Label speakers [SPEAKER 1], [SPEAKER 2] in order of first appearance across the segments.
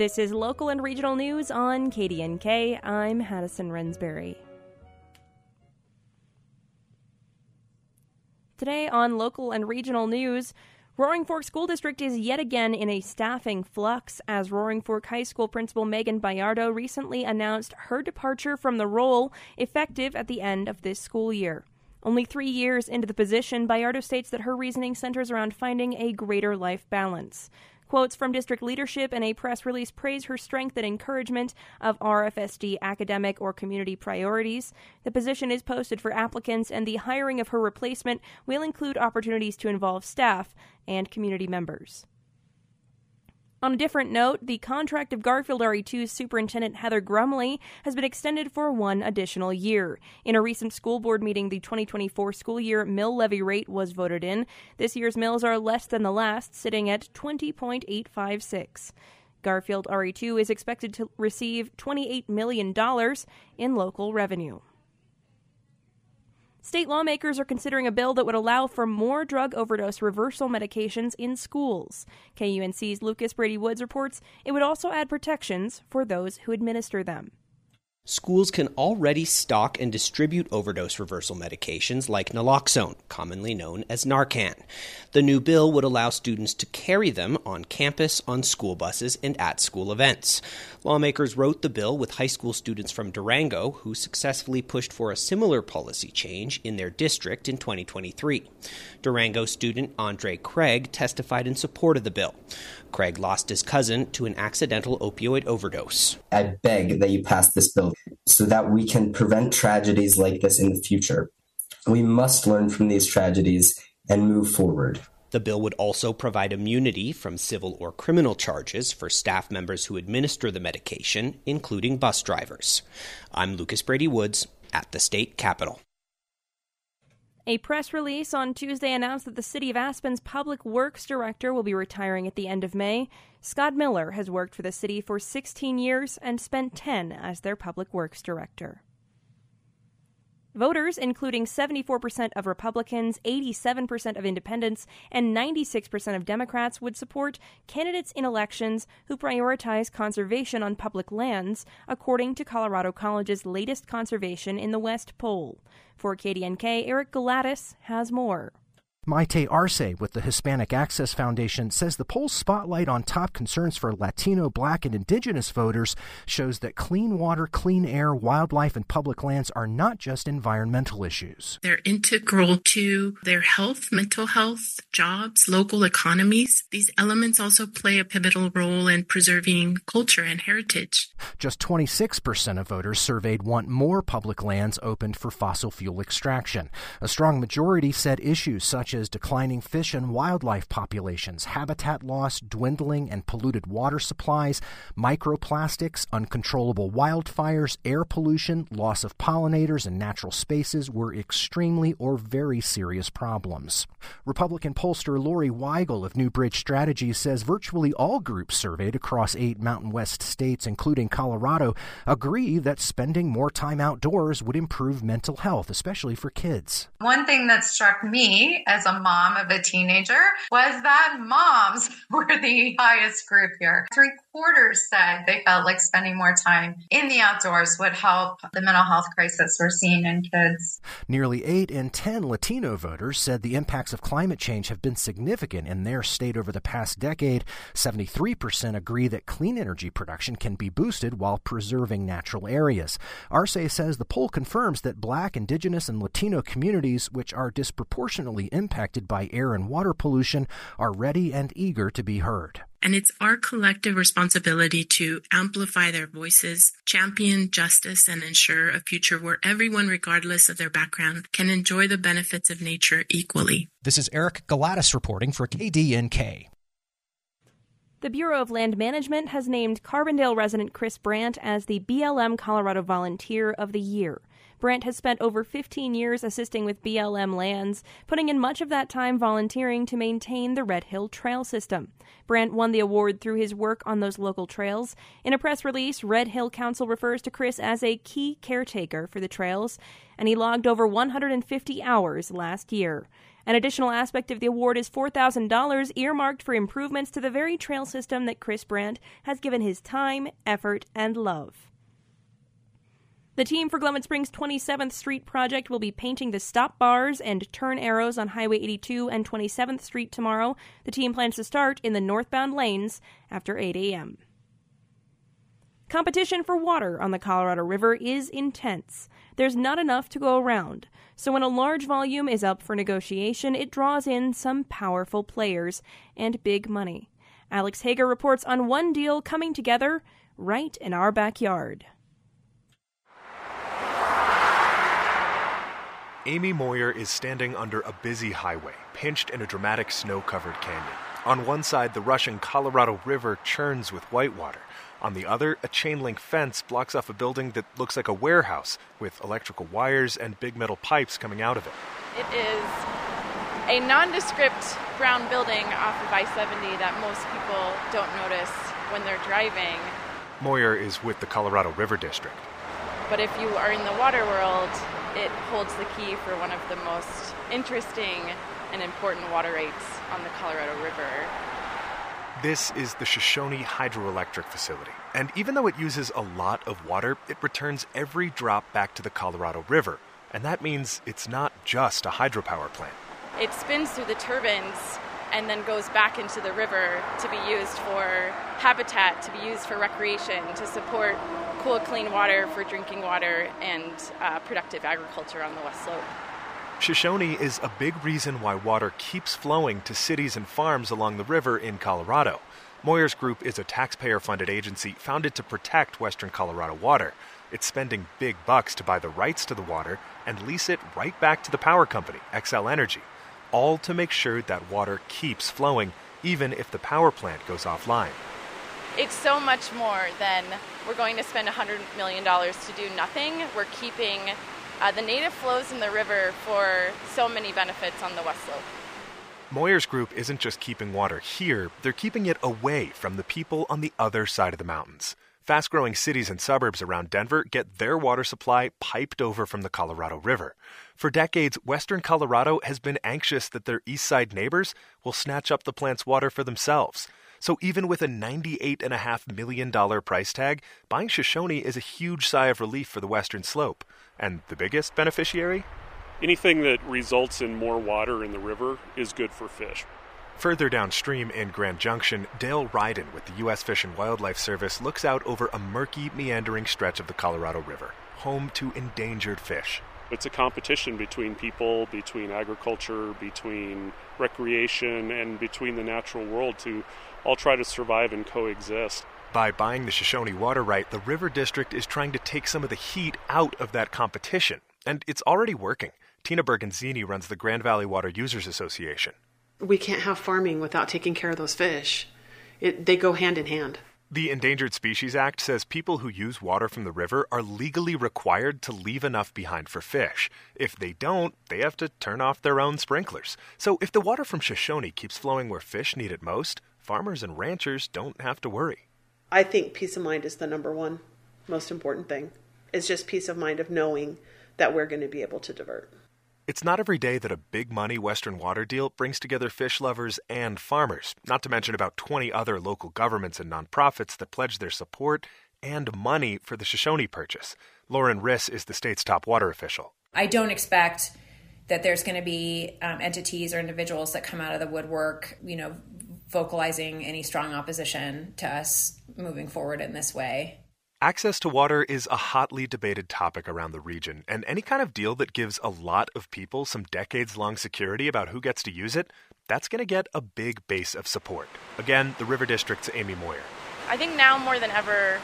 [SPEAKER 1] This is local and regional news on KDNK. I'm Hattison Rensberry. Today on local and regional news, Roaring Fork School District is yet again in a staffing flux as Roaring Fork High School Principal Megan Bayardo recently announced her departure from the role effective at the end of this school year. Only three years into the position, Bayardo states that her reasoning centers around finding a greater life balance. Quotes from district leadership in a press release praise her strength and encouragement of RFSD academic or community priorities. The position is posted for applicants, and the hiring of her replacement will include opportunities to involve staff and community members. On a different note, the contract of Garfield RE2's Superintendent Heather Grumley has been extended for one additional year. In a recent school board meeting, the 2024 school year mill levy rate was voted in. This year's mills are less than the last, sitting at 20.856. Garfield RE2 is expected to receive $28 million in local revenue. State lawmakers are considering a bill that would allow for more drug overdose reversal medications in schools. KUNC's Lucas Brady Woods reports it would also add protections for those who administer them.
[SPEAKER 2] Schools can already stock and distribute overdose reversal medications like naloxone, commonly known as Narcan. The new bill would allow students to carry them on campus, on school buses, and at school events. Lawmakers wrote the bill with high school students from Durango who successfully pushed for a similar policy change in their district in 2023. Durango student Andre Craig testified in support of the bill. Craig lost his cousin to an accidental opioid overdose.
[SPEAKER 3] I beg that you pass this bill so that we can prevent tragedies like this in the future. We must learn from these tragedies and move forward.
[SPEAKER 2] The bill would also provide immunity from civil or criminal charges for staff members who administer the medication, including bus drivers. I'm Lucas Brady Woods at the state capitol.
[SPEAKER 1] A press release on Tuesday announced that the City of Aspen's Public Works Director will be retiring at the end of May. Scott Miller has worked for the city for 16 years and spent 10 as their Public Works Director. Voters, including 74% of Republicans, 87% of independents, and 96% of Democrats, would support candidates in elections who prioritize conservation on public lands, according to Colorado College's latest Conservation in the West poll. For KDNK, Eric Galatas has more.
[SPEAKER 4] Maite Arce with the Hispanic Access Foundation says the poll's spotlight on top concerns for Latino, Black, and Indigenous voters shows that clean water, clean air, wildlife, and public lands are not just environmental issues.
[SPEAKER 5] They're integral to their health, mental health, jobs, local economies. These elements also play a pivotal role in preserving culture and heritage.
[SPEAKER 4] Just 26% of voters surveyed want more public lands opened for fossil fuel extraction. A strong majority said issues such as declining fish and wildlife populations, habitat loss, dwindling and polluted water supplies, microplastics, uncontrollable wildfires, air pollution, loss of pollinators and natural spaces were extremely or very serious problems. Republican pollster Lori Weigel of New Bridge Strategies says virtually all groups surveyed across eight Mountain West states, including Colorado, agree that spending more time outdoors would improve mental health, especially for kids.
[SPEAKER 6] One thing that struck me as a mom of a teenager was that moms were the highest group here. Three quarters said they felt like spending more time in the outdoors would help the mental health crisis we're seeing in kids.
[SPEAKER 4] Nearly 8 in 10 Latino voters said the impacts of climate change have been significant in their state over the past decade. 73% agree that clean energy production can be boosted while preserving natural areas. Arce says the poll confirms that black, indigenous, and Latino communities, which are disproportionately impacted by air and water pollution, are ready and eager to be heard.
[SPEAKER 5] And it's our collective responsibility to amplify their voices, champion justice, and ensure a future where everyone, regardless of their background, can enjoy the benefits of nature equally.
[SPEAKER 4] This is Eric Galatas reporting for KDNK.
[SPEAKER 1] The Bureau of Land Management has named Carbondale resident Chris Brandt as the BLM Colorado Volunteer of the Year. Brandt has spent over 15 years assisting with BLM lands, putting in much of that time volunteering to maintain the Red Hill Trail system. Brandt won the award through his work on those local trails. In a press release, Red Hill Council refers to Chris as a key caretaker for the trails, and he logged over 150 hours last year. An additional aspect of the award is $4,000 earmarked for improvements to the very trail system that Chris Brandt has given his time, effort, and love. The team for Glenwood Springs 27th Street project will be painting the stop bars and turn arrows on Highway 82 and 27th Street tomorrow. The team plans to start in the northbound lanes after 8 a.m. Competition for water on the Colorado River is intense. There's not enough to go around, so when a large volume is up for negotiation, it draws in some powerful players and big money. Alex Hager reports on one deal coming together right in our backyard.
[SPEAKER 7] Amy Moyer is standing under a busy highway, pinched in a dramatic snow covered canyon. On one side, the rushing Colorado River churns with whitewater. On the other, a chain link fence blocks off a building that looks like a warehouse with electrical wires and big metal pipes coming out of it.
[SPEAKER 8] It is a nondescript brown building off of I 70 that most people don't notice when they're driving.
[SPEAKER 7] Moyer is with the Colorado River District.
[SPEAKER 8] But if you are in the water world, it holds the key for one of the most interesting and important water rights on the Colorado River.
[SPEAKER 7] This is the Shoshone Hydroelectric Facility, and even though it uses a lot of water, it returns every drop back to the Colorado River, and that means it's not just a hydropower plant.
[SPEAKER 8] It spins through the turbines and then goes back into the river to be used for habitat, to be used for recreation, to support cool, clean water for drinking water and uh, productive agriculture on the West Slope.
[SPEAKER 7] Shoshone is a big reason why water keeps flowing to cities and farms along the river in Colorado. Moyer's Group is a taxpayer funded agency founded to protect Western Colorado water. It's spending big bucks to buy the rights to the water and lease it right back to the power company, Xcel Energy, all to make sure that water keeps flowing even if the power plant goes offline.
[SPEAKER 8] It's so much more than we're going to spend $100 million to do nothing. We're keeping uh, the native flows in the river for so many benefits on the West Slope.
[SPEAKER 7] Moyer's Group isn't just keeping water here, they're keeping it away from the people on the other side of the mountains. Fast growing cities and suburbs around Denver get their water supply piped over from the Colorado River. For decades, Western Colorado has been anxious that their east side neighbors will snatch up the plant's water for themselves. So even with a $98.5 million price tag, buying Shoshone is a huge sigh of relief for the western slope. And the biggest beneficiary?
[SPEAKER 9] Anything that results in more water in the river is good for fish.
[SPEAKER 7] Further downstream in Grand Junction, Dale Ryden with the U.S. Fish and Wildlife Service looks out over a murky, meandering stretch of the Colorado River, home to endangered fish.
[SPEAKER 9] It's a competition between people, between agriculture, between recreation, and between the natural world to all try to survive and coexist.
[SPEAKER 7] By buying the Shoshone water right, the River District is trying to take some of the heat out of that competition. And it's already working. Tina Bergonzini runs the Grand Valley Water Users Association.
[SPEAKER 10] We can't have farming without taking care of those fish. It, they go hand in hand.
[SPEAKER 7] The Endangered Species Act says people who use water from the river are legally required to leave enough behind for fish. If they don't, they have to turn off their own sprinklers. So if the water from Shoshone keeps flowing where fish need it most, farmers and ranchers don't have to worry.
[SPEAKER 10] I think peace of mind is the number one most important thing. It's just peace of mind of knowing that we're going to be able to divert.
[SPEAKER 7] It's not every day that a big money Western water deal brings together fish lovers and farmers, not to mention about 20 other local governments and nonprofits that pledge their support and money for the Shoshone purchase. Lauren Ris is the state's top water official.
[SPEAKER 11] I don't expect that there's going to be um, entities or individuals that come out of the woodwork, you know, vocalizing any strong opposition to us moving forward in this way.
[SPEAKER 7] Access to water is a hotly debated topic around the region, and any kind of deal that gives a lot of people some decades long security about who gets to use it, that's going to get a big base of support. Again, the River District's Amy Moyer.
[SPEAKER 8] I think now more than ever,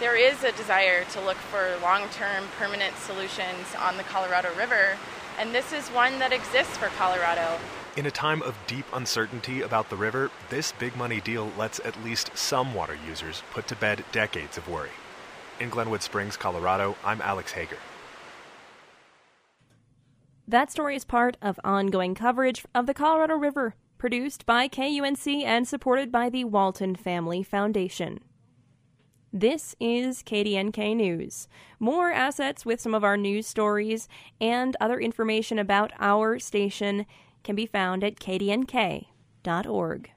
[SPEAKER 8] there is a desire to look for long term permanent solutions on the Colorado River, and this is one that exists for Colorado.
[SPEAKER 7] In a time of deep uncertainty about the river, this big money deal lets at least some water users put to bed decades of worry. In Glenwood Springs, Colorado, I'm Alex Hager.
[SPEAKER 1] That story is part of ongoing coverage of the Colorado River, produced by KUNC and supported by the Walton Family Foundation. This is KDNK News. More assets with some of our news stories and other information about our station can be found at kdnk.org.